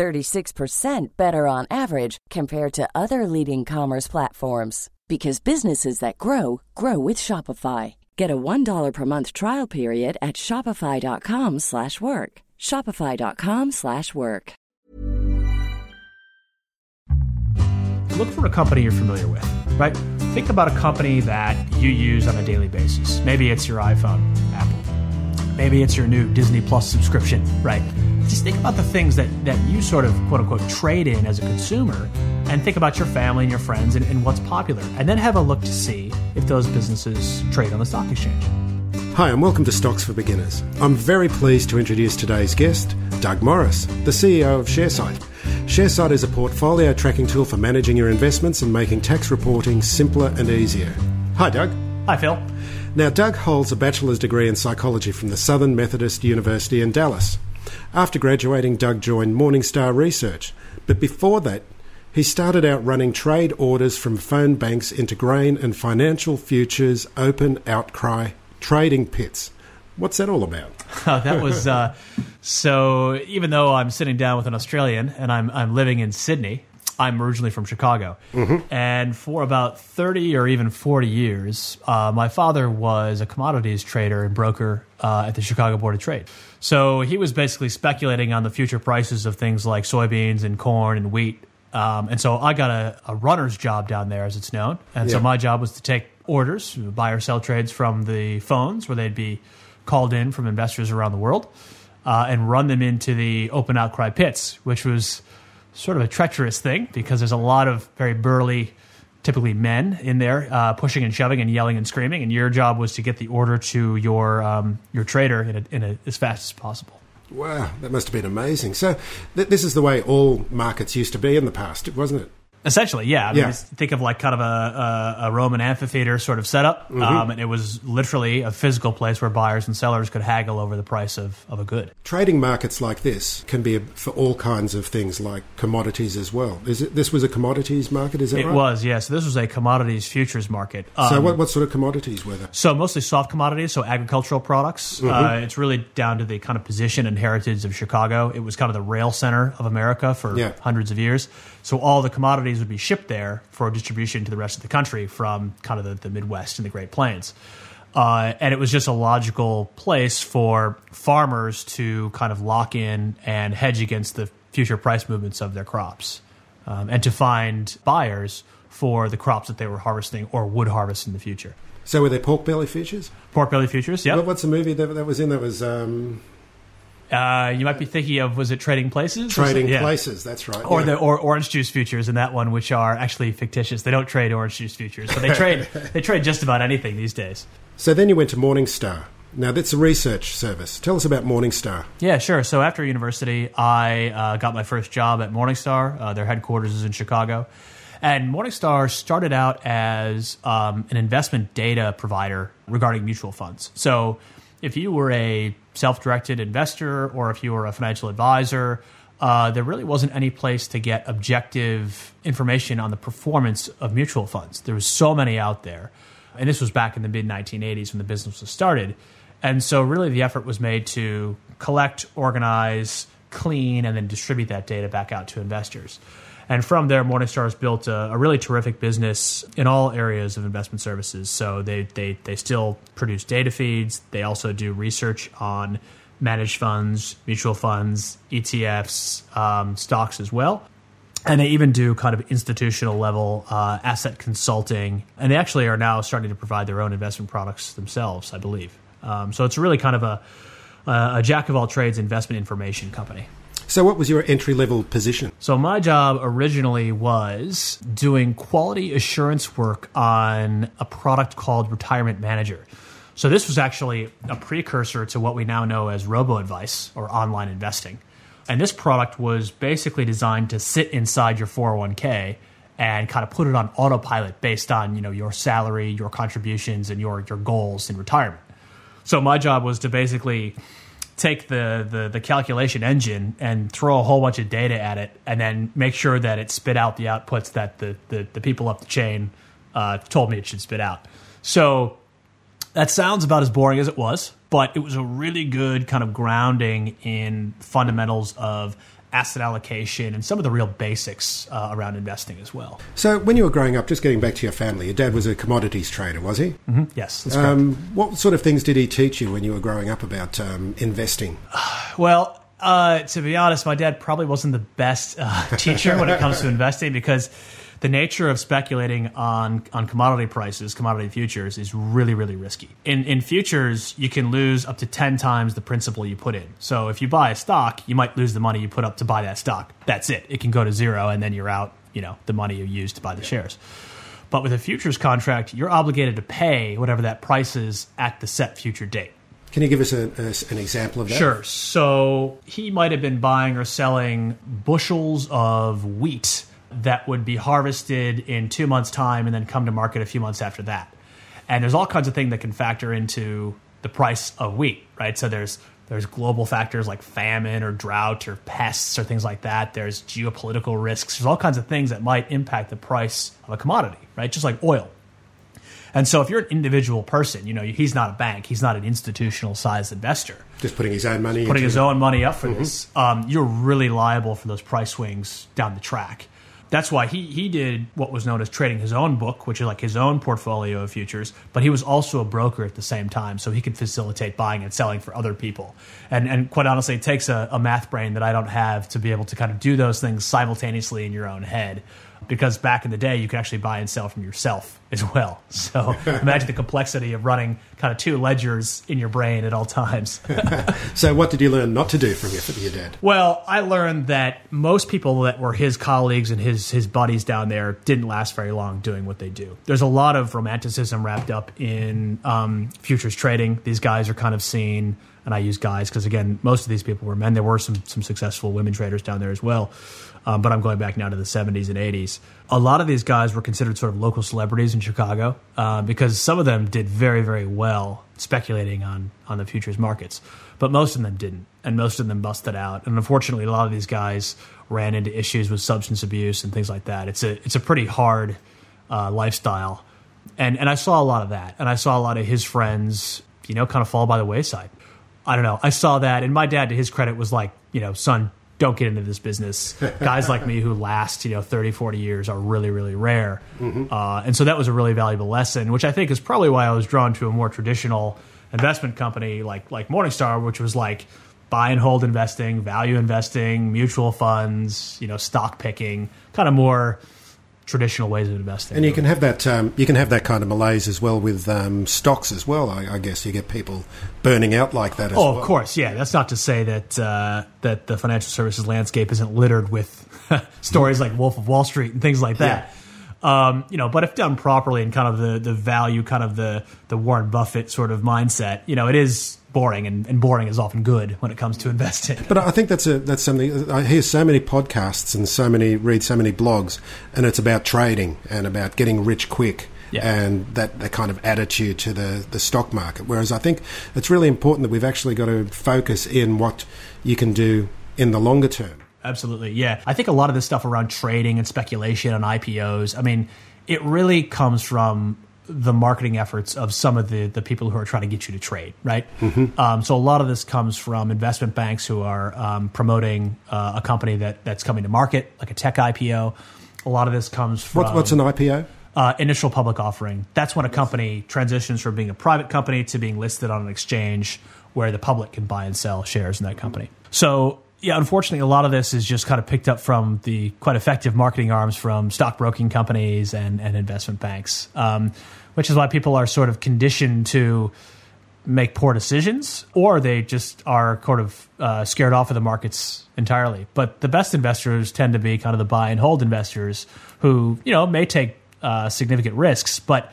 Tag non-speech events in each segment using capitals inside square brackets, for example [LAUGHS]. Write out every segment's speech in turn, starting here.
36% better on average compared to other leading commerce platforms because businesses that grow grow with Shopify. Get a $1 per month trial period at shopify.com/work. shopify.com/work. Look for a company you're familiar with, right? Think about a company that you use on a daily basis. Maybe it's your iPhone, Apple. Maybe it's your new Disney Plus subscription, right? Just think about the things that, that you sort of quote unquote trade in as a consumer and think about your family and your friends and, and what's popular. And then have a look to see if those businesses trade on the stock exchange. Hi, and welcome to Stocks for Beginners. I'm very pleased to introduce today's guest, Doug Morris, the CEO of ShareSight. ShareSight is a portfolio tracking tool for managing your investments and making tax reporting simpler and easier. Hi, Doug. Hi, Phil. Now, Doug holds a bachelor's degree in psychology from the Southern Methodist University in Dallas. After graduating, Doug joined Morningstar Research, but before that, he started out running trade orders from phone banks into grain and financial futures open outcry trading pits. What's that all about? [LAUGHS] that was uh, so. Even though I'm sitting down with an Australian and I'm I'm living in Sydney, I'm originally from Chicago, Mm-hmm. and for about 30 or even 40 years, uh, my father was a commodities trader and broker uh, at the Chicago Board of Trade. So he was basically speculating on the future prices of things like soybeans and corn and wheat. Um, and so I got a, a runner's job down there, as it's known. And so my job was to take orders, buy or sell trades from the phones where they'd be called in from investors around the world uh, and run them into the open outcry pits, which was sort of a treacherous thing because there's a lot of very burly, typically men in there uh, pushing and shoving and yelling and screaming. And your job was to get the order to your um, your trader in, a, in a, as fast as possible. Wow, that must have been amazing. So, th- this is the way all markets used to be in the past, wasn't it? Essentially, yeah. I mean, Yeah. think of like kind of a, a, a Roman amphitheater sort of setup, um, and it was literally a physical place where buyers and sellers could haggle over the price of, of a good. Trading markets like this can be for all kinds of things, like commodities as well. Is it? This was a commodities market, is that It right? was, yeah. So this was a commodities futures market. So, Um, what, what sort of commodities were there? So mostly soft commodities, so agricultural products. Uh, it's really down to the kind of position and heritage of Chicago. It was kind of the rail center of America for Yeah. hundreds of years. So all the commodities would be shipped there for distribution to the rest of the country from kind of the, the Midwest and the Great Plains. Uh, and it was just a logical place for farmers to kind of lock in and hedge against the future price movements of their crops um, and to find buyers for the crops that they were harvesting or would harvest in the future. So, were there pork belly futures? Pork belly futures, yeah. What's the movie that, that was in? That was um, Uh, you might be thinking of was it Trading Places? Trading Yeah. Places. That's right. Or yeah. the or orange juice futures in that one, which are actually fictitious. They don't trade orange juice futures, but they trade [LAUGHS] they trade just about anything these days. So then you went to Morningstar. Now that's a research service. Tell us about Morningstar. Yeah, sure. So after university, I uh, got my first job at Morningstar. Uh, their headquarters is in Chicago. And Morningstar started out as um, an investment data provider regarding mutual funds. So if you were a self directed investor or if you were a financial advisor, uh, there really wasn't any place to get objective information on the performance of mutual funds. There was so many out there. And this was back in the mid 1980s when the business was started. And so, really, the effort was made to collect, organize, clean, and then distribute that data back out to investors. And from there, Morningstar has built a, a really terrific business in all areas of investment services. So they, they, they still produce data feeds. They also do research on managed funds, mutual funds, ETFs, um, stocks as well. And they even do kind of institutional level uh, asset consulting. And they actually are now starting to provide their own investment products themselves, I believe. Um, so it's really kind of a, a jack of all trades investment information company. So what was your entry level position? So my job originally was doing quality assurance work on a product called Retirement Manager. So this was actually a precursor to what we now know as robo advice or online investing. And this product was basically designed to sit inside your 401k and kind of put it on autopilot based on you know your salary, your contributions, and your your goals in retirement. So my job was to basically take the, the, the calculation engine and throw a whole bunch of data at it, and then make sure that it spit out the outputs that the the, the people up the chain uh, told me it should spit out. So that sounds about as boring as it was, but it was a really good kind of grounding in fundamentals of asset allocation and some of the real basics uh, around investing as well. So, when you were growing up, just getting back to your family, your dad was a commodities trader, was he? Mm-hmm. Yes. Um, what sort of things did he teach you when you were growing up about um, investing? [SIGHS] Well, uh, to be honest, my dad probably wasn't the best uh, [LAUGHS] teacher when it comes to investing because the nature of speculating on on commodity prices, commodity futures, is really really risky. In in futures, you can lose up to ten times the principal you put in. So if you buy a stock, you might lose the money you put up to buy that stock. That's it. It can go to zero, and then you're out. You know the money you used to buy the shares. But with a futures contract, you're obligated to pay whatever that price is at the set future date. Can you give us a, a, an example of that? Sure. So he might have been buying or selling bushels of wheat that would be harvested in two months' time and then come to market a few months after that. And there's all kinds of things that can factor into the price of wheat, right? So there's there's global factors like famine or drought or pests or things like that. There's geopolitical risks. There's all kinds of things that might impact the price of a commodity, right? Just like oil. And so if you're an individual person, you know, he's not a bank, he's not an institutional sized investor. Just putting his own money putting his it. own money up for mm-hmm. this, um, you're really liable for those price swings down the track that's why he he did what was known as trading his own book, which is like his own portfolio of futures. But he was also a broker at the same time, so he could facilitate buying and selling for other people. And and quite honestly, it takes a, a math brain that I don't have to be able to kind of do those things simultaneously in your own head because back in the day you could actually buy and sell from yourself [LAUGHS] as well. So imagine the complexity of running kind of two ledgers in your brain at all times. [LAUGHS] so what did you learn not to do from your, your dad? Well, I learned that most people that were his colleagues and his his buddies down there didn't last very long doing what they do. There's a lot of romanticism wrapped up in um, futures trading. These guys are kind of seen and I use guys because again, most of these people were men. There were some some successful women traders down there as well, um, but I'm going back now to the 70s and 80s. A lot of these guys were considered sort of local celebrities in Chicago uh, because some of them did very very well speculating on on the futures markets, but most of them didn't, and most of them busted out. And unfortunately, a lot of these guys ran into issues with substance abuse and things like that. It's a it's a pretty hard uh, lifestyle. And, and I saw a lot of that, and I saw a lot of his friends, you know, kind of fall by the wayside. I don't know. I saw that, and my dad, to his credit, was like, you know, son, don't get into this business. [LAUGHS] Guys like me who last, you know, 30, 40 years are really, really rare. Mm-hmm. Uh, and so that was a really valuable lesson, which I think is probably why I was drawn to a more traditional investment company like like Morningstar, which was like buy and hold investing, value investing, mutual funds, you know, stock picking, kind of more traditional ways of investing. And you can have that um, you can have that kind of malaise as well with um, stocks as well. I, I, guess you get people burning out like that. oh, well. of course, yeah. That's not to say that uh, that the financial services landscape isn't littered with [LAUGHS] stories like Wolf of Wall Street and things like that. Yeah. Um, you know, but if done properly and kind of the, the value, kind of the, the Warren Buffett sort of mindset, you know, it is boring, and, and boring is often good when it comes to [LAUGHS] investing. But I think that's a that's something I hear so many podcasts and so many read so many blogs, and it's about trading and about getting rich quick. Yeah. and that, that kind of attitude to the, the stock market. Whereas I think it's really important that we've actually got to focus in what you can do in the longer term. Absolutely. Yeah. I think a lot of this stuff around trading and speculation and IPOs, I mean, it really comes from the marketing efforts of some of the, the people who are trying to get you to trade, right? Mm-hmm. Um, so a lot of this comes from investment banks who are um, promoting uh, a company that, that's coming to market, like a tech IPO. A lot of this comes from what's, what's an IPO? Uh, initial public offering. That's when a company transitions from being a private company to being listed on an exchange where the public can buy and sell shares in that company. So yeah, unfortunately, a lot of this is just kind of picked up from the quite effective marketing arms from stockbroking companies and, and investment banks, um, which is why people are sort of conditioned to make poor decisions or they just are sort of uh, scared off of the markets entirely. But the best investors tend to be kind of the buy and hold investors who, you know, may take uh, significant risks, but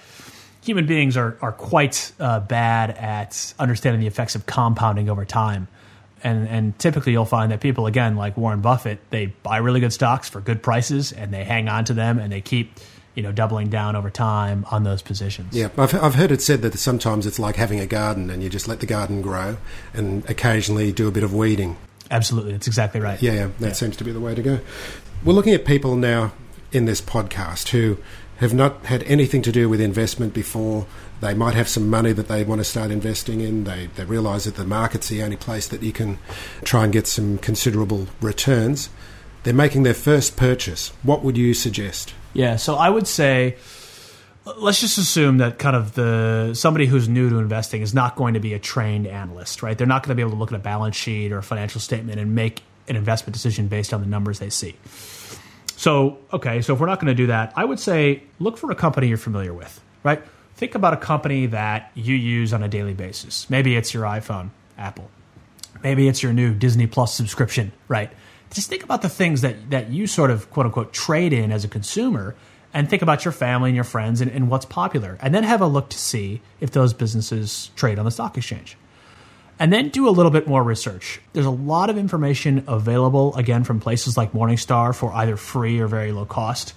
human beings are, are quite uh, bad at understanding the effects of compounding over time. And and typically you'll find that people again like Warren Buffett, they buy really good stocks for good prices and they hang on to them and they keep you know doubling down over time on those positions. Yeah, I've I've heard it said that sometimes it's like having a garden and you just let the garden grow and occasionally do a bit of weeding. Absolutely, that's exactly right. Yeah, yeah that yeah. seems to be the way to go. We're looking at people now in this podcast who have not had anything to do with investment before. They might have some money that they want to start investing in. They, they realise that the market's the only place that you can try and get some considerable returns. They're making their first purchase. What would you suggest? Yeah, so I would say let's just assume that kind of the somebody who's new to investing is not going to be a trained analyst, right? They're not going to be able to look at a balance sheet or a financial statement and make an investment decision based on the numbers they see. So, okay, so if we're not going to do that, I would say look for a company you're familiar with, right? Think about a company that you use on a daily basis. Maybe it's your iPhone, Apple. Maybe it's your new Disney Plus subscription, right? Just think about the things that, that you sort of quote unquote trade in as a consumer and think about your family and your friends and, and what's popular. And then have a look to see if those businesses trade on the stock exchange and then do a little bit more research. There's a lot of information available, again, from places like Morningstar for either free or very low cost,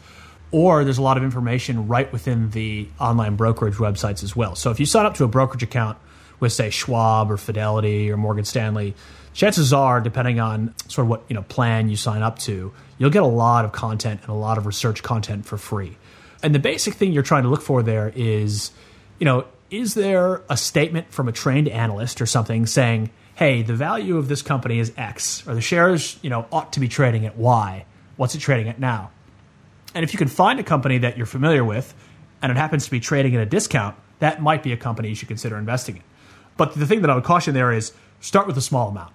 or there's a lot of information right within the online brokerage websites as well. So if you sign up to a brokerage account with, say, Schwab or Fidelity or Morgan Stanley, chances are, depending on sort of what you know plan you sign up to, you'll get a lot of content and a lot of research content for free. And the basic thing you're trying to look for there is, you know, is there a statement from a trained analyst or something saying, hey, the value of this company is X, or the shares, you know, ought to be trading at Y. What's it trading at now? And if you can find a company that you're familiar with and it happens to be trading at a discount, that might be a company you should consider investing in. But the thing that I would caution there is start with a small amount.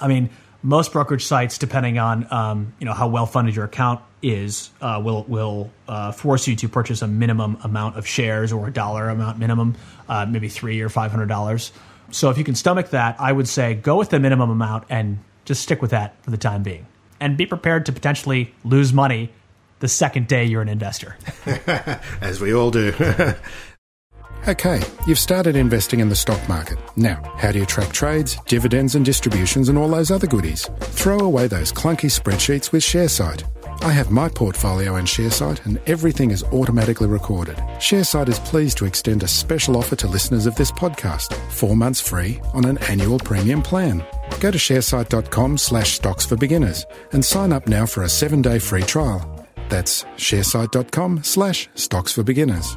I mean, most brokerage sites, depending on um, you know how well funded your account is, uh, will will uh, force you to purchase a minimum amount of shares or a dollar amount minimum, uh, maybe three or five hundred dollars. So if you can stomach that, I would say go with the minimum amount and just stick with that for the time being, and be prepared to potentially lose money the second day you're an investor. [LAUGHS] As we all do. [LAUGHS] Okay, you've started investing in the stock market. Now, how do you track trades, dividends, and distributions and all those other goodies? Throw away those clunky spreadsheets with Sharesight. I have my portfolio in Sharesight and everything is automatically recorded. Sharesight is pleased to extend a special offer to listeners of this podcast. Four months free on an annual premium plan. Go to sharesight.com slash stocks for beginners and sign up now for a seven day free trial. That's sharesight.com slash stocks for beginners.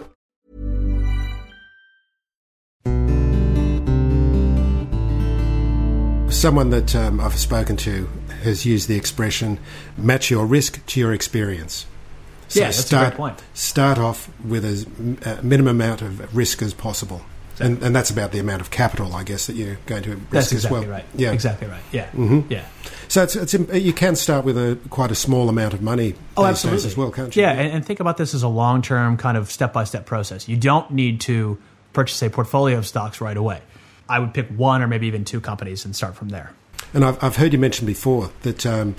someone that um, I've spoken to has used the expression match your risk to your experience. So yeah, that's start, a great point. Start off with as a minimum amount of risk as possible. Exactly. And, and, that's about the amount of capital, I guess, that you're going to risk that's exactly as well. Right. Yeah, exactly right. Yeah, mm-hmm. yeah. So it's, it's, you can start with a quite a small amount of money. Oh, absolutely as well, can't you? Yeah, and, and think about this as a long term kind of step by step process. You don't need to purchase a portfolio of stocks right away. I would pick one or maybe even two companies and start from there. And I've, I've heard you mention before that um,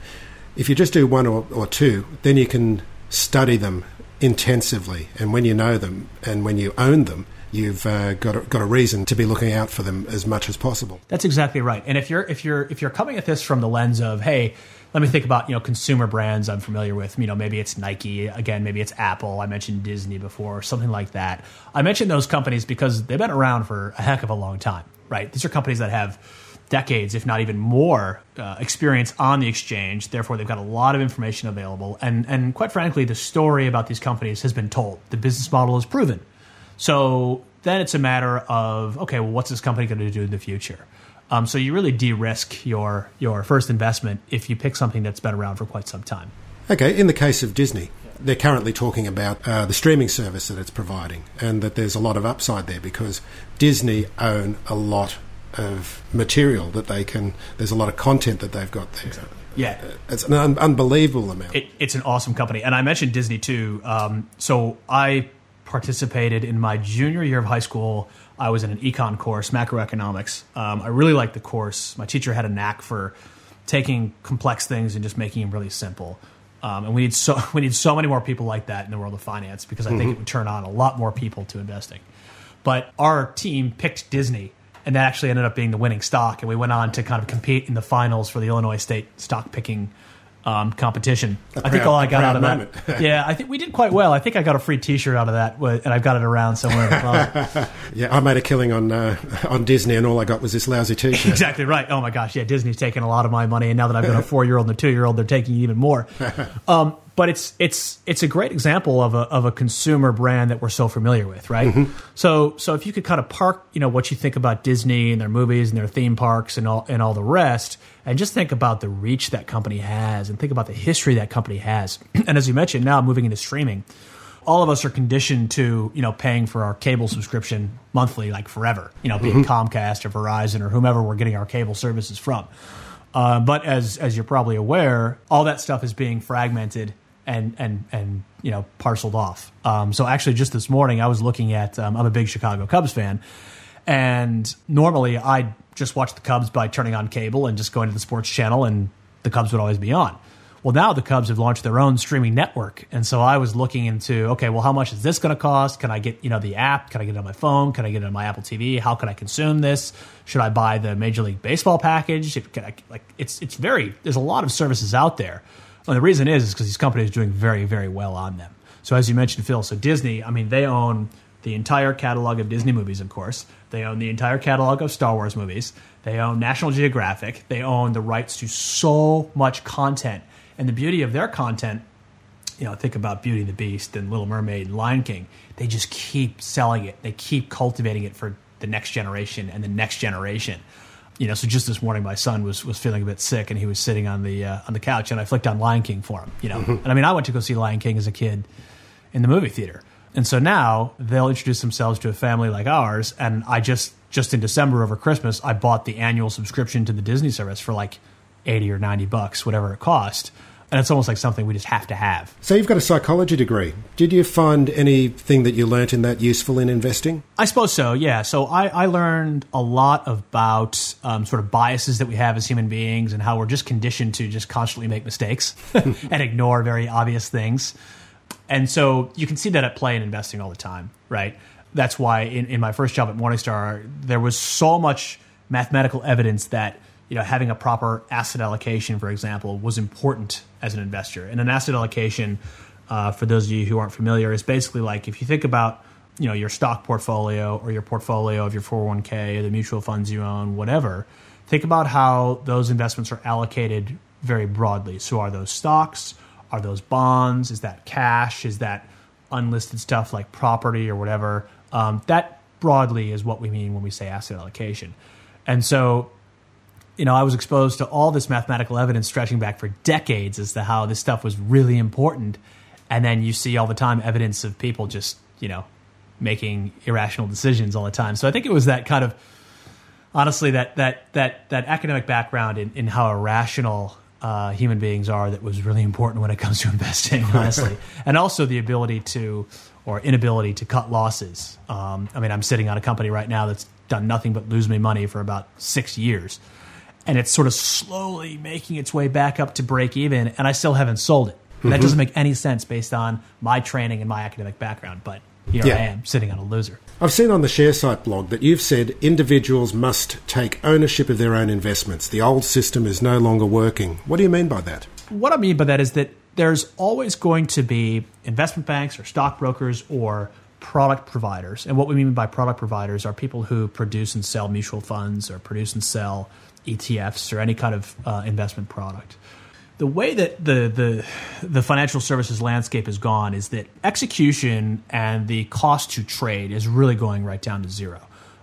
if you just do one or, or two, then you can study them intensively. And when you know them and when you own them, you've uh, got a, got a reason to be looking out for them as much as possible. That's exactly right. And if you're if you're if you're coming at this from the lens of hey, let me think about you know consumer brands I'm familiar with. You know maybe it's Nike again, maybe it's Apple. I mentioned Disney before, something like that. I mentioned those companies because they've been around for a heck of a long time, right? These are companies that have decades, if not even more, uh, experience on the exchange. Therefore, they've got a lot of information available. And, and quite frankly, the story about these companies has been told. The business model is proven. So then it's a matter of, okay, well, what's this company going to do in the future? Um, so you really de-risk your your first investment if you pick something that's been around for quite some time. Okay, in the case of Disney, they're currently talking about uh, the streaming service that it's providing, and that there's a lot of upside there because Disney own a lot of material that they can. There's a lot of content that they've got there. Yeah. It's an un- unbelievable amount. It, it's an awesome company. And I mentioned Disney too. Um, so I participated in my junior year of high school. I was in an econ course, macroeconomics. Um, I really liked the course. My teacher had a knack for taking complex things and just making them really simple. Um, and we need so [LAUGHS] we need so many more people like that in the world of finance because I think it would turn on a lot more people to investing. But our team picked Disney, and that actually ended up being the winning stock. And we went on to kind of compete in the finals for the Illinois State stock picking um, competition. I think all I got out of that, [LAUGHS] yeah, I think we did quite well. I think I got a free T-shirt out of that, and I've got it around somewhere. in the closet. [LAUGHS] yeah, I made a killing on uh, on Disney, and all I got was this lousy T-shirt. [LAUGHS] exactly right. Oh my gosh, yeah, Disney's taking a lot of my money, and now that I've got a four-year-old and a two-year-old, they're taking even more. Um, but it's it's it's a great example of a of a consumer brand that we're so familiar with, right? So so if you could kind of park, you know, what you think about Disney and their movies and their theme parks and all and all the rest, and just think about the reach that company has, and think about the history that company has. [CLEARS THROAT] and as you mentioned, now moving into streaming all of us are conditioned to you know paying for our cable subscription monthly like forever you know be it comcast or verizon or whomever we're getting our cable services from uh, but as as you're probably aware all that stuff is being fragmented and and and you know parceled off um, so actually just this morning i was looking at um, i'm a big chicago cubs fan and normally i'd just watch the cubs by turning on cable and just going to the sports channel and the cubs would always be on well, now the Cubs have launched their own streaming network, and so I was looking into okay, well, how much is this going to cost? Can I get you know the app? Can I get it on my phone? Can I get it on my Apple TV? How can I consume this? Should I buy the Major League Baseball package? Can I, like it's it's very there's a lot of services out there, and the reason is is because these companies are doing very very well on them. So as you mentioned, Phil, so Disney, I mean, they own the entire catalog of Disney movies, of course. They own the entire catalog of Star Wars movies. They own National Geographic. They own the rights to so much content. And the beauty of their content, you know, think about Beauty and the Beast and Little Mermaid and Lion King. They just keep selling it. They keep cultivating it for the next generation and the next generation. You know, so just this morning, my son was was feeling a bit sick, and he was sitting on the uh, on the couch, and I flicked on Lion King for him. You know, and I mean, I went to go see Lion King as a kid in the movie theater, and so now they'll introduce themselves to a family like ours. And I just just in December over Christmas, I bought the annual subscription to the Disney service for like eighty or ninety bucks, whatever it cost. And it's almost like something we just have to have. So you've got a psychology degree. Did you find anything that you learnt in that useful in investing? I suppose so, yeah. So I, I learned a lot about um, sort of biases that we have as human beings and how we're just conditioned to just constantly make mistakes [LAUGHS] and ignore very obvious things. And so you can see that at play in investing all the time, right? That's why in, in my first job at Morningstar, there was so much mathematical evidence that you know having a proper asset allocation, for example, was important as an investor. And an asset allocation, uh, for those of you who aren't familiar, is basically like if you think about you know your stock portfolio or your portfolio of your 401k or the mutual funds you own, whatever. Think about how those investments are allocated very broadly. So are those stocks? Are those bonds? Is that cash? Is that unlisted stuff like property or whatever? Um, that broadly is what we mean when we say asset allocation. And so you know, I was exposed to all this mathematical evidence stretching back for decades as to how this stuff was really important. And then you see all the time evidence of people just, you know, making irrational decisions all the time. So I think it was that kind of honestly that that that that academic background in, in how irrational uh, human beings are that was really important when it comes to [LAUGHS] investing, honestly, [LAUGHS] and also the ability to or inability to cut losses. Um, I mean, I'm sitting on a company right now that's done nothing but lose me money for about six years, and it's sort of slowly making its way back up to break even, and I still haven't sold it. And That mhm. doesn't make any sense based on my training and my academic background, but here Yeah. I am sitting on a loser. I've seen on the Sharesight blog that you've said individuals must take ownership of their own investments. The old system is no longer working. What do you mean by that? What I mean by that is that there's always going to be investment banks or stockbrokers or product providers. And what we mean by product providers are people who produce and sell mutual funds or produce and sell ETFs or any kind of uh, investment product. The way that the, the the financial services landscape has gone is that execution and the cost to trade is really going right down to zero.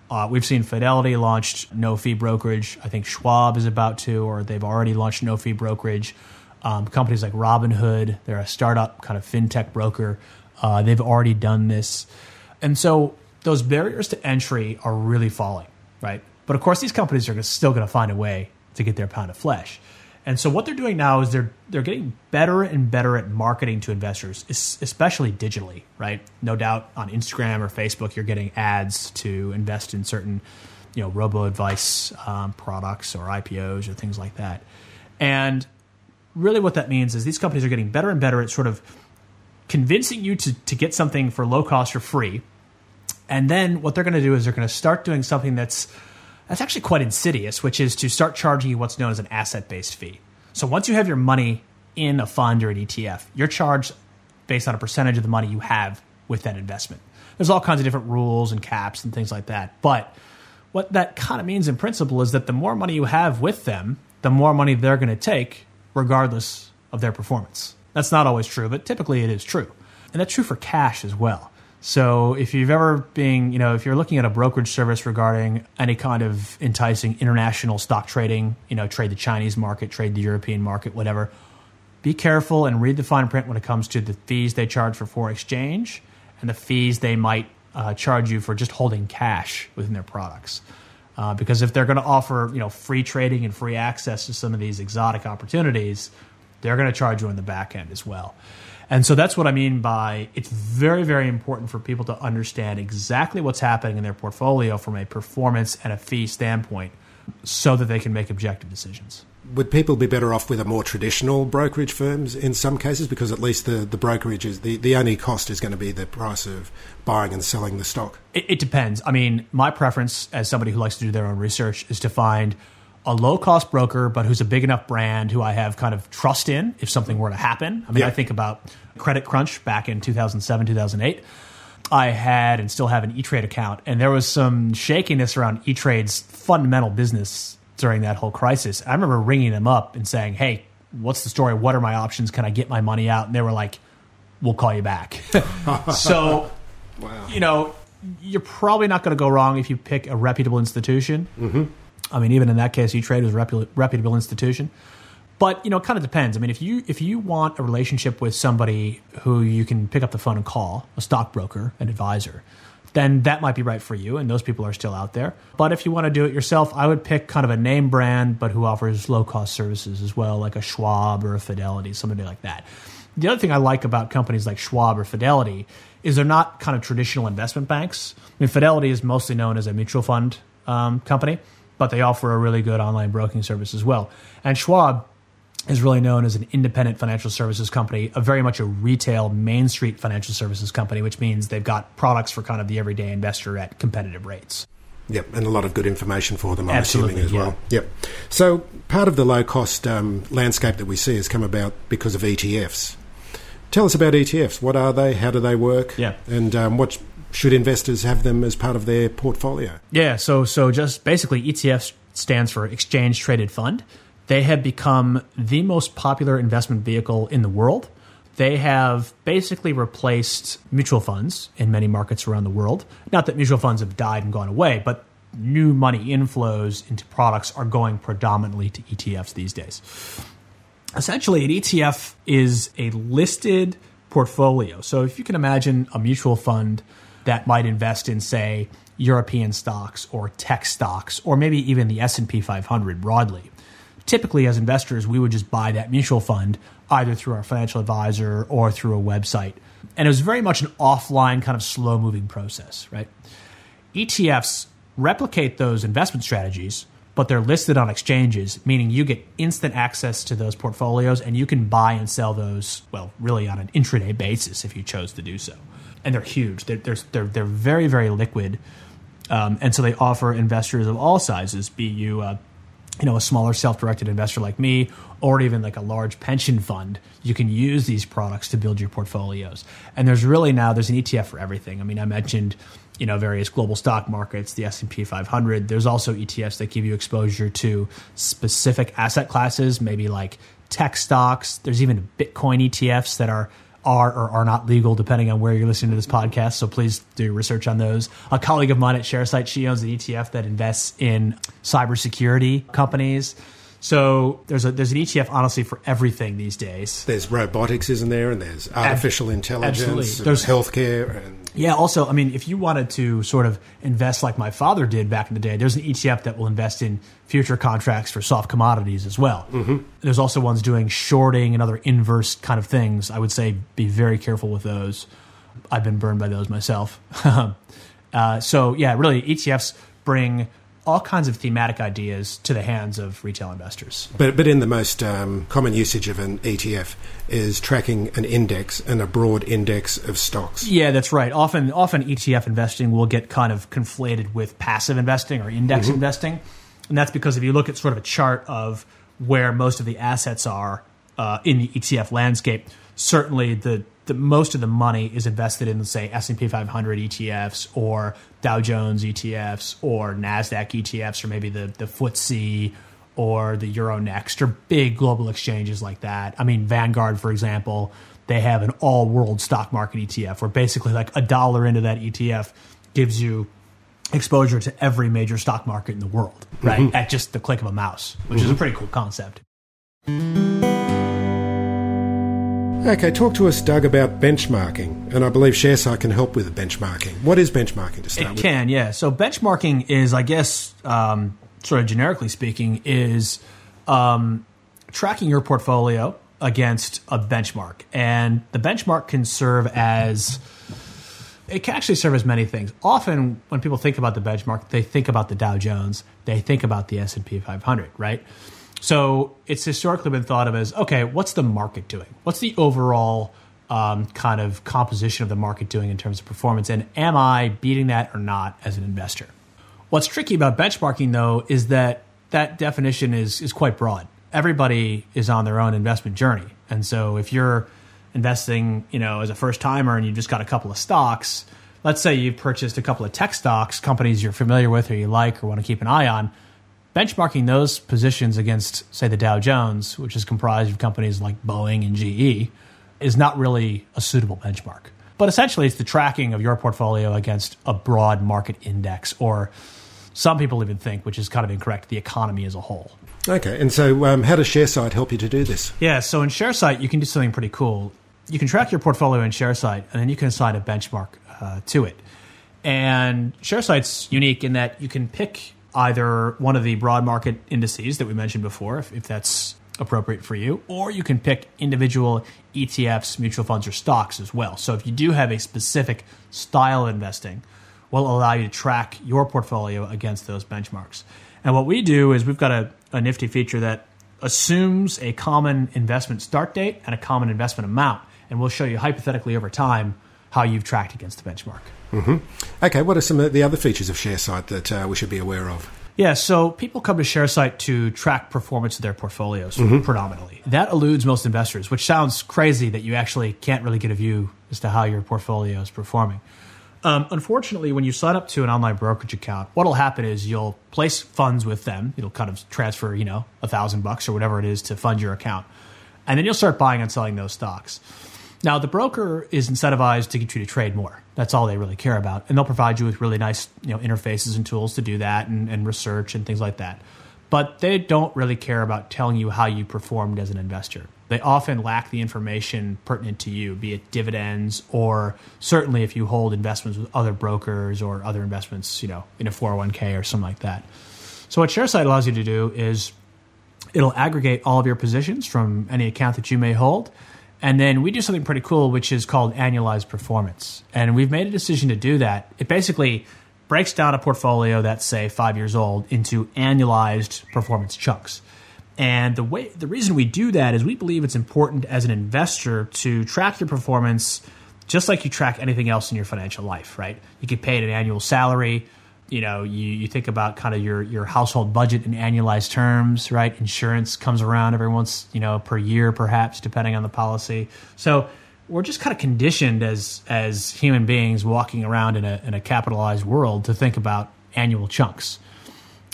Uh, we've seen Fidelity launched no fee brokerage. I think Schwab is about to, or they've already launched no fee brokerage. Um, companies like Robinhood, they're a startup kind of fintech broker. Uh, they've already done this. And so those barriers to entry are really falling, right? But of course, these companies are still going to find a way to get their pound of flesh. And so what they're doing now is they're they're getting better and better at marketing to investors, especially digitally, right? No doubt on Instagram or Facebook, you're getting ads to invest in certain, you know, robo advice um, products or IPOs or things like that. And really, what that means is these companies are getting better and better at sort of convincing you to to get something for low cost or free. And then what they're going to do is they're going to start doing something that's that's actually quite insidious, which is to start charging you what's known as an asset based fee. So once you have your money in a fund or an ETF, you're charged based on a percentage of the money you have with that investment. There's all kinds of different rules and caps and things like that. But what that kind of means in principle is that the more money you have with them, the more money they're going to take, regardless of their performance. That's not always true, but typically it is true. And that's true for cash as well. So if you've ever been, you know, if you're looking at a brokerage service regarding any kind of enticing international stock trading, you know, trade the Chinese market, trade the European market, whatever, be careful and read the fine print when it comes to the fees they charge for foreign exchange and the fees they might uh, charge you for just holding cash within their products. Uh, because if they're going to offer, you know, free trading and free access to some of these exotic opportunities, they're going to charge you on the back end as well. And so that's what I mean by it's very, very important for people to understand exactly what's happening in their portfolio from a performance and a fee standpoint so that they can make objective decisions. Would people be better off with a more traditional brokerage firms in some cases because at least the, the brokerage is the, the only cost is going to be the price of buying and selling the stock? It, it depends. I mean, my preference as somebody who likes to do their own research is to find a low cost broker, but who's a big enough brand who I have kind of trust in if something were to happen. I mean, yeah. I think about Credit Crunch back in 2007, 2008. I had and still have an E Trade account, and there was some shakiness around E Trade's fundamental business during that whole crisis. I remember ringing them up and saying, Hey, what's the story? What are my options? Can I get my money out? And they were like, We'll call you back. [LAUGHS] so, wow. you know, you're probably not going to go wrong if you pick a reputable institution. Mm-hmm. I mean, even in that case, E-Trade was a reputable, reputable institution. But you know, it kind of depends. I mean, if you if you want a relationship with somebody who you can pick up the phone and call, a stockbroker, an advisor, then that might be right for you, and those people are still out there. But if you want to do it yourself, I would pick kind of a name brand, but who offers low cost services as well, like a Schwab or a Fidelity, somebody like that. The other thing I like about companies like Schwab or Fidelity is they're not kind of traditional investment banks. I mean, Fidelity is mostly known as a mutual fund um, company but they offer a really good online broking service as well. And Schwab is really known as an independent financial services company, a very much a retail Main Street financial services company, which means they've got products for kind of the everyday investor at competitive rates. Yep, and a lot of good information for them, I'm Absolutely, assuming as well. Yep. So part of the low cost um, landscape that we see has come about because of ETFs. Tell us about ETFs. What are they? How do they work? Yeah. And um, what should investors have them as part of their portfolio? Yeah, so so just basically ETF stands for exchange traded fund. They have become the most popular investment vehicle in the world. They have basically replaced mutual funds in many markets around the world. Not that mutual funds have died and gone away, but new money inflows into products are going predominantly to ETFs these days. Essentially, an ETF is a listed portfolio. So if you can imagine a mutual fund that might invest in, say, European stocks or tech stocks, or maybe even the S&P 500 broadly. Typically, as investors, we would just buy that mutual fund either through our financial advisor or through a website. And it was very much an offline, kind of slow moving process, right? ETFs replicate those investment strategies, but they're listed on exchanges, meaning you get instant access to those portfolios and you can buy and sell those, well, really on an intraday basis if you chose to do so and they're huge. They're they're they're, they're very very liquid, um, and so they offer investors of all sizes, be you. Uh, you know, a smaller self-directed investor like me, or even like a large pension fund, you can use these products to build your portfolios. And there's really now there's an ETF for everything. I mean, I mentioned you know various global stock markets, the S and P 500. There's also ETFs that give you exposure to specific asset classes, maybe like tech stocks. There's even Bitcoin ETFs that are are or are not legal, depending on where you're listening to this podcast. So please do research on those. A colleague of mine at Sharesight, she owns an ETF that invests in cybersecurity companies. So there's a there's an ETF honestly for everything these days. There's robotics, isn't there? And there's artificial intelligence, absolutely. There's- healthcare, and Yeah. Also, I mean, if you wanted to sort of invest like my father did back in the day, there's an ETF that will invest in future contracts for soft commodities as well. Mm-hmm. There's also ones doing shorting and other inverse kind of things. I would say be very careful with those. I've been burned by those myself. [LAUGHS] uh, so yeah, really, ETFs bring all kinds of thematic ideas to the hands of retail investors. But, but in the most um, common usage of an ETF is tracking an index and a broad index of stocks. Yeah, that's right. Often, often ETF investing will get kind of conflated with passive investing or index Mm-hmm. investing, and that's because if you look at sort of a chart of where most of the assets are uh, in the ETF landscape, certainly the, the most of the money is invested in, say, S and P 500 ETFs or Dow Jones ETFs or Nasdaq ETFs or maybe the the FTSE or the Euronext or big global exchanges like that. I mean, Vanguard, for example, they have an all world stock market ETF where basically like a dollar into that ETF gives you exposure to every major stock market in the world, right? Mm-hmm. At just the click of a mouse, which is a mm-hmm. pretty cool concept. Okay, talk to us, Doug, about benchmarking. And I believe Sharesight can help with benchmarking. What is benchmarking to start It with? can, yeah. So benchmarking is, I guess, um, sort of generically speaking, is um, tracking your portfolio against a benchmark, and the benchmark can serve as it can actually serve as many things. Often, when people think about the benchmark, they think about the Dow Jones, they think about the S and P 500, right? So it's historically been thought of as okay, what's the market doing? What's the overall um, kind of composition of the market doing in terms of performance? And am I beating that or not as an investor? What's tricky about benchmarking, though, is that that definition is is quite broad. Everybody is on their own investment journey, and so if you're investing, you know, as a first timer and you just got a couple of stocks, let's say you've purchased a couple of tech stocks, companies you're familiar with or you like or want to keep an eye on, benchmarking those positions against, say, the Dow Jones, which is comprised of companies like Boeing and GE, is not really a suitable benchmark. But essentially, it's the tracking of your portfolio against a broad market index, or some people even think, which is kind of incorrect, the economy as a whole. Okay, and so um, how does Sharesight help you to do this? Yeah, so in Sharesight, you can do something pretty cool. You can track your portfolio in Sharesight, and then you can assign a benchmark uh, to it. And Sharesight's unique in that you can pick either one of the broad market indices that we mentioned before, if, if that's appropriate for you, or you can pick individual ETFs, mutual funds, or stocks as well. So if you do have a specific style of investing, will allow you to track your portfolio against those benchmarks. And what we do is we've got a, a nifty feature that assumes a common investment start date and a common investment amount, and we'll show you hypothetically over time how you've tracked against the benchmark. Okay, what are some of the other features of Sharesight that uh, we should be aware of? Yeah, so people come to Sharesight to track performance of their portfolios predominantly. That eludes most investors, which sounds crazy that you actually can't really get a view as to how your portfolio is performing. Um, unfortunately, when you sign up to an online brokerage account, what'll happen is you'll place funds with them. It'll kind of transfer, you know, a thousand bucks or whatever it is to fund your account, and then you'll start buying and selling those stocks. Now, the broker is incentivized to get you to trade more. That's all they really care about, and they'll provide you with really nice, you know, interfaces and tools to do that, and, and research and things like that. But they don't really care about telling you how you performed as an investor. They often lack the information pertinent to you, be it dividends or certainly if you hold investments with other brokers or other investments, you know, in a 401k or something like that. So what Sharesight allows you to do is it'll aggregate all of your positions from any account that you may hold. And then we do something pretty cool, which is called annualized performance. And we've made a decision to do that. It basically breaks down a portfolio that's, say, five years old into annualized performance chunks. And the way the reason we do that is we believe it's important as an investor to track your performance just like you track anything else in your financial life, right? You get paid an annual salary. You know, you, you think about kind of your, your household budget in annualized terms, right? Insurance comes around every once, you know, per year, perhaps, depending on the policy. So we're just kind of conditioned as as human beings walking around in a in a capitalized world to think about annual chunks.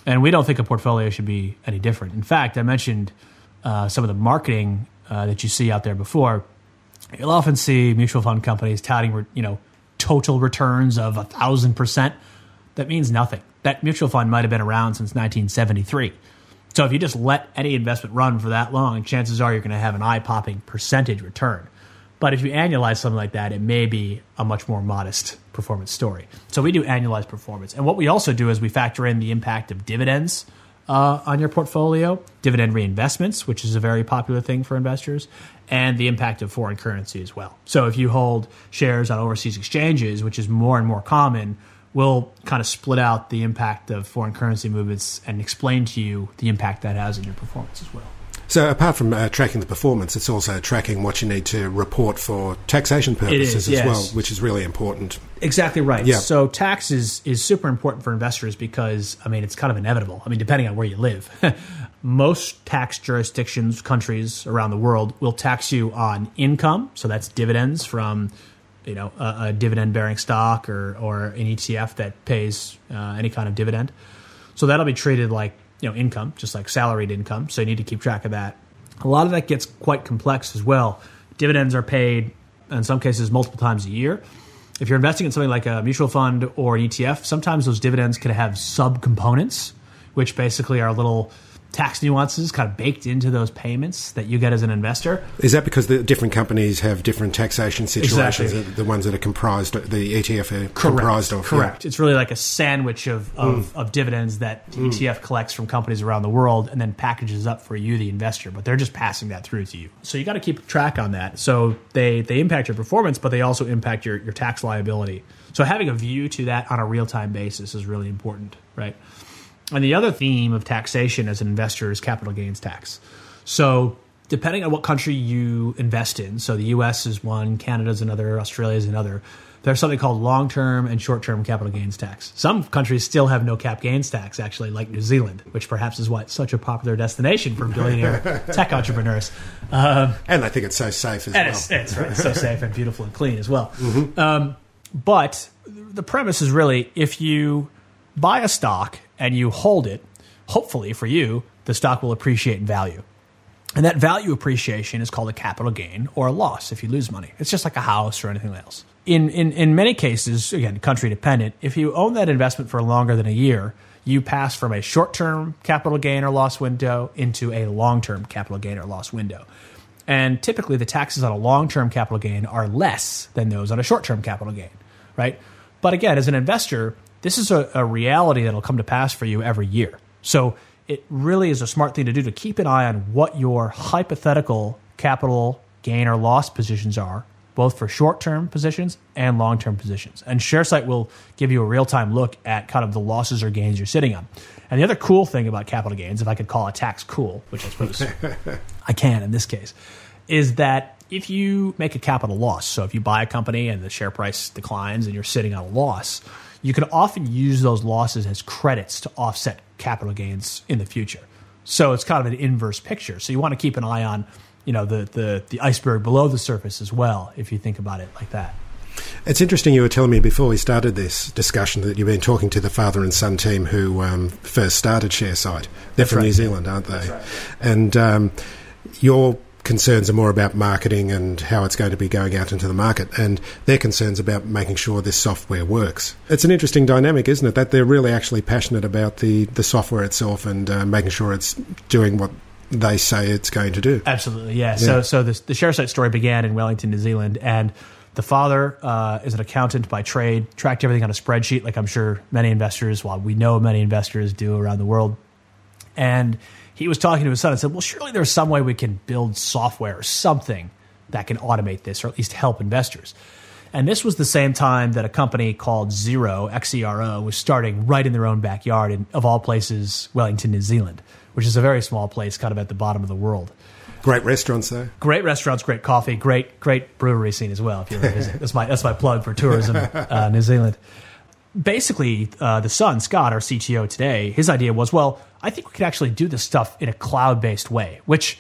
And we don't think a portfolio should be any different. In fact, I mentioned uh, some of the marketing uh, that you see out there before. You'll often see mutual fund companies touting, you know, total returns of a thousand percent. That means nothing. That mutual fund might have been around since 1973. So if you just let any investment run for that long, chances are you're going to have an eye popping percentage return. But if you annualize something like that, it may be a much more modest performance story. So we do annualized performance. And what we also do is we factor in the impact of dividends uh, on your portfolio, dividend reinvestments, which is a very popular thing for investors, and the impact of foreign currency as well. So if you hold shares on overseas exchanges, which is more and more common, we'll kind of split out the impact of foreign currency movements and explain to you the impact that has on your performance as well. So, apart from uh, tracking the performance, it's also tracking what you need to report for taxation purposes is, as yes. well, which is really important. Exactly right. Yeah. So tax is, is super important for investors because I mean it's kind of inevitable. I mean depending on where you live. [LAUGHS] Most tax jurisdictions, countries around the world will tax you on income, so that's dividends from you know a, a dividend bearing stock or or an ETF that pays uh, any kind of dividend. So that'll be treated like you know income, just like salaried income. So you need to keep track of that. A lot of that gets quite complex as well. Dividends are paid in some cases multiple times a year. If you're investing in something like a mutual fund or an ETF, sometimes those dividends can have subcomponents, which basically are little tax nuances kind of baked into those payments that you get as an investor. Is that because the different companies have different taxation situations? Exactly. The ones that are comprised, the ETF are comprised of. Correct. It's really like a sandwich of, of, hmm. of dividends that the hmm. ETF collects from companies around the world and then packages up for you, the investor. But they're just passing that through to you. So you got to keep track on that. So they, they impact your performance, but they also impact your, your tax liability. So having a view to that on a real time basis is really important, right? And the other theme of taxation as an investor is capital gains tax. So, depending on what country you invest in, so the US is one, Canada is another, Australia is another, there's something called long term and short term capital gains tax. Some countries still have no cap gains tax, actually, like New Zealand, which perhaps is why it's such a popular destination for billionaire [LAUGHS] tech entrepreneurs. Um, And I think it's so safe as well. it's, it's right, so safe and beautiful and clean as well. Um, but the premise is really if you buy a stock and you hold it, hopefully for you, the stock will appreciate in value. And that value appreciation is called a capital gain or a loss if you lose money. It's just like a house or anything else. In, in, in many cases, again, country dependent, if you own that investment for longer than a year, you pass from a short term capital gain or loss window into a long term capital gain or loss window. And typically, the taxes on a long term capital gain are less than those on a short term capital gain, right? But again, as an investor, this is a, a reality that'll come to pass for you every year. So it really is a smart thing to do to keep an eye on what your hypothetical capital gain or loss positions are, both for short term positions and long term positions. And Sharesight will give you a real time look at kind of the losses or gains you're sitting on. And the other cool thing about capital gains, if I could call a tax cool, which I suppose [LAUGHS] I can in this case, is that if you make a capital loss, so if you buy a company and the share price declines and you're sitting on a loss, you can often use those losses as credits to offset capital gains in the future. So it's kind of an inverse picture. So you want to keep an eye on, you know, the the, the iceberg below the surface as well, if you think about it like that. It's interesting you were telling me before we started this discussion that you've been talking to the father and son team who um, first started Sharesight. They're from right. New Zealand, aren't they? And um, your concerns are more about marketing and how it's going to be going out into the market, and their concerns about making sure this software works. It's an interesting dynamic, isn't it? That they're really actually passionate about the, the software itself and uh, making sure it's doing what they say it's going to do. Absolutely, yeah. So, so the, the Sharesight story began in Wellington, New Zealand, and the father uh, is an accountant by trade, tracked everything on a spreadsheet, like I'm sure many investors, well, we know many investors do around the world. And he was talking to his son and said, Well, surely there's some way we can build software or something that can automate this or at least help investors. And this was the same time that a company called Zero, XERO, was starting right in their own backyard in, of all places, Wellington, New Zealand, which is a very small place, kind of at the bottom of the world. Great restaurants, though. Great restaurants, great coffee, great great brewery scene as well. If you ever visit, that's my that's my plug for tourism, uh, New Zealand. Basically, uh, the son Scott, our CTO today, his idea was, well, I think we could actually do this stuff in a cloud based way, which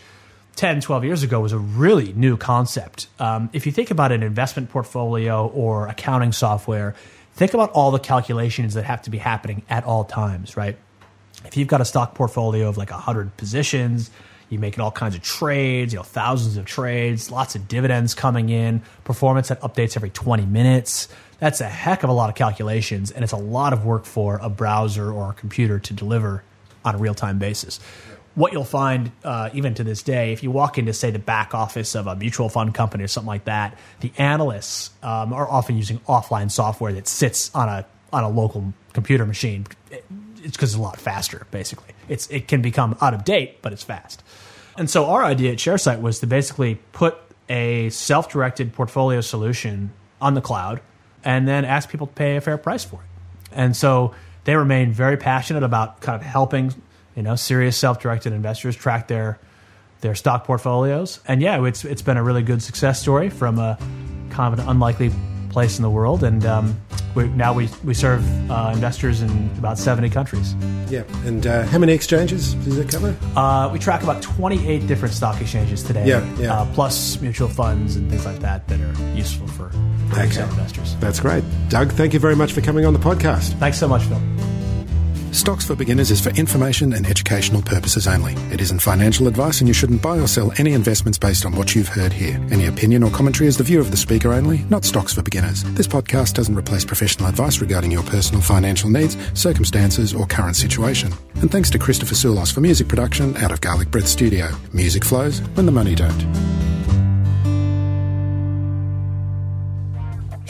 10, 12 years ago was a really new concept. Um, if you think about an investment portfolio or accounting software, think about all the calculations that have to be happening at all times, right? If you've got a stock portfolio of like 100 positions, you're making all kinds of trades, you know, thousands of trades, lots of dividends coming in, performance that updates every 20 minutes. That's a heck of a lot of calculations, and it's a lot of work for a browser or a computer to deliver on a real time basis. what you'll find uh, even to this day, if you walk into, say, the back office of a mutual fund company or something like that, the analysts um, are often using offline software that sits on a on a local computer machine. It's because it's a lot faster. Basically, it's it can become out of date, but it's fast. And so our idea at Sharesight was to basically put a self-directed portfolio solution on the cloud, and then ask people to pay a fair price for it. And so they remain very passionate about kind of helping you know, serious self-directed investors track their their stock portfolios. And yeah, it's it's been a really good success story from a kind of an unlikely place in the world, and um, we, now we we serve uh, investors in about seventy countries. Yeah, and uh, how many exchanges does it cover? Uh, we track about twenty eight different stock exchanges today. Yeah, yeah. Uh, plus mutual funds and things like that that are useful for, for Okay. investors. That's great. Doug, thank you very much for coming on the podcast. Thanks so much, Phil. Stocks for Beginners is for information and educational purposes only. It isn't financial advice and you shouldn't buy or sell any investments based on what you've heard here. Any opinion or commentary is the view of the speaker only, not Stocks for Beginners. This podcast doesn't replace professional advice regarding your personal financial needs, circumstances, or current situation. And thanks to Christopher Soulos for music production out of Garlic Breath Studio. Music flows when the money don't.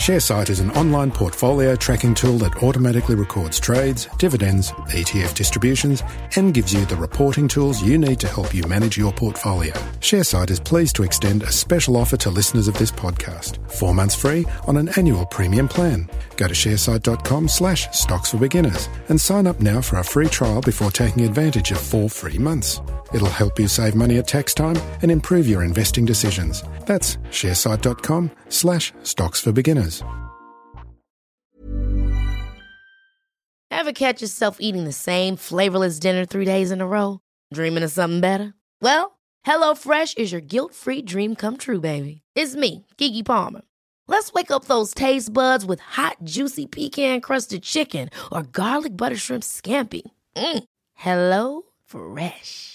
Sharesight is an online portfolio tracking tool that automatically records trades, dividends, ETF distributions, and gives you the reporting tools you need to help you manage your portfolio. Sharesight is pleased to extend a special offer to listeners of this podcast. Four months free on an annual premium plan. Go to sharesight.com slash stocks for beginners and sign up now for a free trial before taking advantage of four free months. It'll help you save money at tax time and improve your investing decisions. That's sharesight.com slash stocks for beginners. Ever catch yourself eating the same flavorless dinner three days in a row? Dreaming of something better? Well, HelloFresh is your guilt-free dream come true, baby. It's me, Keke Palmer. Let's wake up those taste buds with hot, juicy pecan-crusted chicken or garlic butter shrimp scampi. Mm. Hello Fresh.